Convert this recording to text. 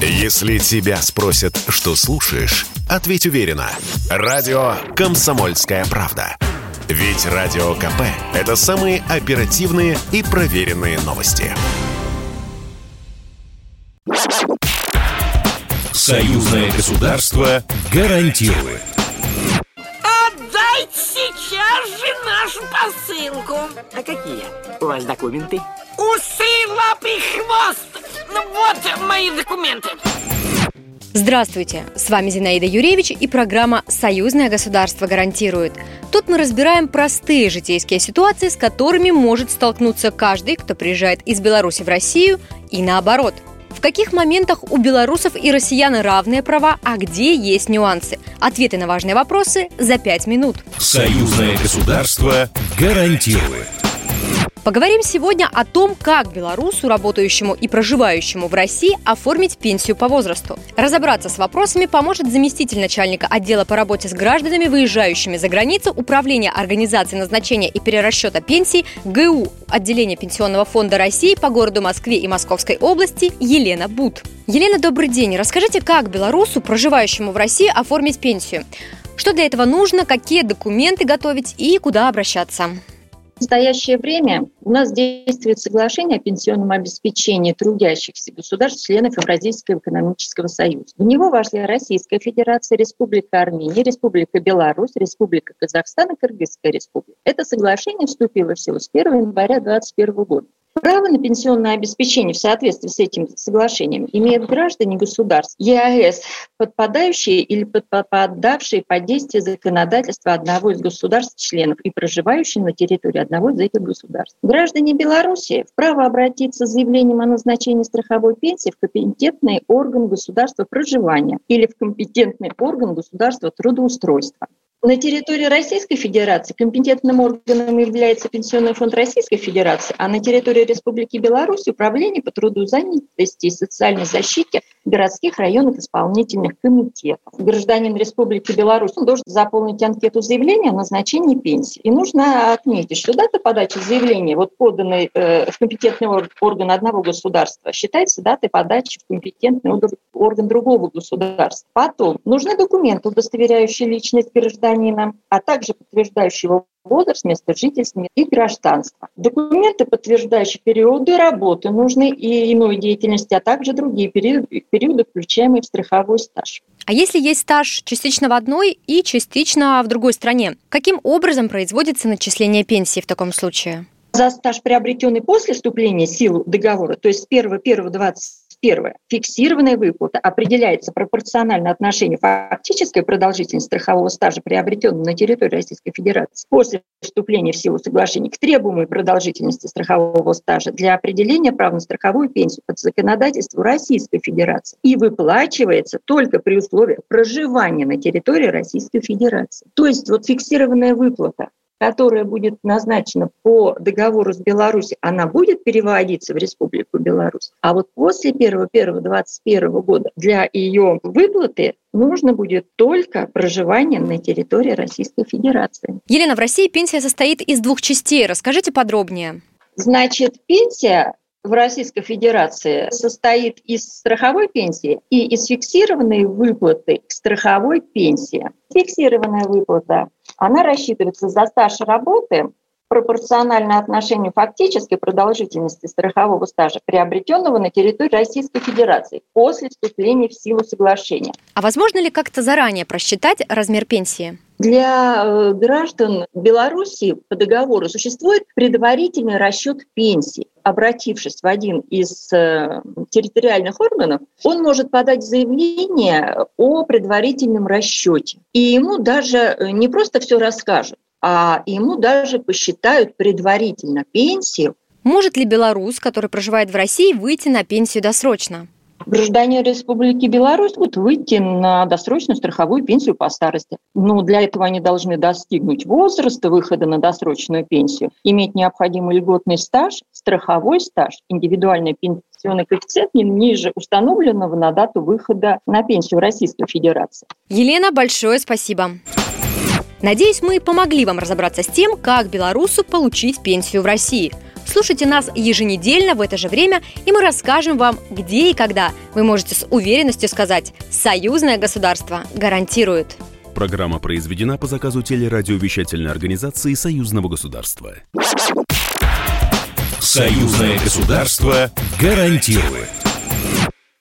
Если тебя спросят, что слушаешь, ответь уверенно. Радио «Комсомольская правда». Ведь Радио КП – это самые оперативные и проверенные новости. Союзное государство гарантирует. Отдайте сейчас же нашу посылку. А какие у вас документы? Усы, лапы, хвост. Ну вот мои документы. Здравствуйте, с вами Зинаида Юрьевич и программа «Союзное государство гарантирует». Тут мы разбираем простые житейские ситуации, с которыми может столкнуться каждый, кто приезжает из Беларуси в Россию и наоборот. В каких моментах у белорусов и россиян равные права, а где есть нюансы? Ответы на важные вопросы за пять минут. Союзное государство гарантирует. Поговорим сегодня о том, как белорусу, работающему и проживающему в России, оформить пенсию по возрасту. Разобраться с вопросами поможет заместитель начальника отдела по работе с гражданами, выезжающими за границу Управления организации назначения и перерасчета пенсий ГУ отделения Пенсионного фонда России по городу Москве и Московской области Елена Бут. Елена, добрый день. Расскажите, как белорусу, проживающему в России, оформить пенсию? Что для этого нужно, какие документы готовить и куда обращаться? В настоящее время у нас действует соглашение о пенсионном обеспечении трудящихся государств, членов Евразийского экономического союза. В него вошли Российская Федерация, Республика Армения, Республика Беларусь, Республика Казахстан и Кыргызская Республика. Это соглашение вступило в силу с 1 января 2021 года. Право на пенсионное обеспечение в соответствии с этим соглашением имеют граждане государств ЕАЭС, подпадающие или подпадавшие под действие законодательства одного из государств-членов и проживающие на территории одного из этих государств. Граждане Беларуси вправе обратиться с заявлением о назначении страховой пенсии в компетентный орган государства проживания или в компетентный орган государства трудоустройства. На территории Российской Федерации компетентным органом является Пенсионный фонд Российской Федерации, а на территории Республики Беларусь Управление по труду, занятости и социальной защите городских районных исполнительных комитетов. Гражданин Республики Беларусь должен заполнить анкету заявления о назначении пенсии. И нужно отметить, что дата подачи заявления, вот поданной э, в компетентный орган одного государства, считается датой подачи в компетентный орган другого государства. Потом нужны документы, удостоверяющие личность гражданина, а также подтверждающие его возраст, место жительства и гражданство. Документы, подтверждающие периоды работы нужны и иной деятельности, а также другие периоды, периоды, включаемые в страховой стаж. А если есть стаж частично в одной и частично в другой стране, каким образом производится начисление пенсии в таком случае? За стаж, приобретенный после вступления в силу договора, то есть с 1.1.20 Первое. Фиксированная выплата определяется пропорционально отношению фактической продолжительности страхового стажа, приобретенного на территории Российской Федерации после вступления в силу соглашения к требуемой продолжительности страхового стажа для определения права на страховую пенсию под законодательством Российской Федерации и выплачивается только при условии проживания на территории Российской Федерации. То есть вот фиксированная выплата которая будет назначена по договору с Беларусью, она будет переводиться в Республику Беларусь. А вот после 1.1.2021 года для ее выплаты нужно будет только проживание на территории Российской Федерации. Елена, в России пенсия состоит из двух частей. Расскажите подробнее. Значит, пенсия в Российской Федерации состоит из страховой пенсии и из фиксированной выплаты к страховой пенсии. Фиксированная выплата, она рассчитывается за стаж работы пропорционально отношению фактической продолжительности страхового стажа, приобретенного на территории Российской Федерации после вступления в силу соглашения. А возможно ли как-то заранее просчитать размер пенсии? Для э, граждан Беларуси по договору существует предварительный расчет пенсии. Обратившись в один из э, территориальных органов, он может подать заявление о предварительном расчете. И ему даже э, не просто все расскажут, а ему даже посчитают предварительно пенсию. Может ли белорус, который проживает в России, выйти на пенсию досрочно? Граждане Республики Беларусь будут выйти на досрочную страховую пенсию по старости. Но для этого они должны достигнуть возраста выхода на досрочную пенсию, иметь необходимый льготный стаж, страховой стаж, индивидуальный пенсионный коэффициент не ниже установленного на дату выхода на пенсию Российской Федерации. Елена, большое спасибо. Надеюсь, мы помогли вам разобраться с тем, как белорусу получить пенсию в России. Слушайте нас еженедельно в это же время, и мы расскажем вам, где и когда вы можете с уверенностью сказать «Союзное государство гарантирует». Программа произведена по заказу телерадиовещательной организации Союзного государства. Союзное государство гарантирует.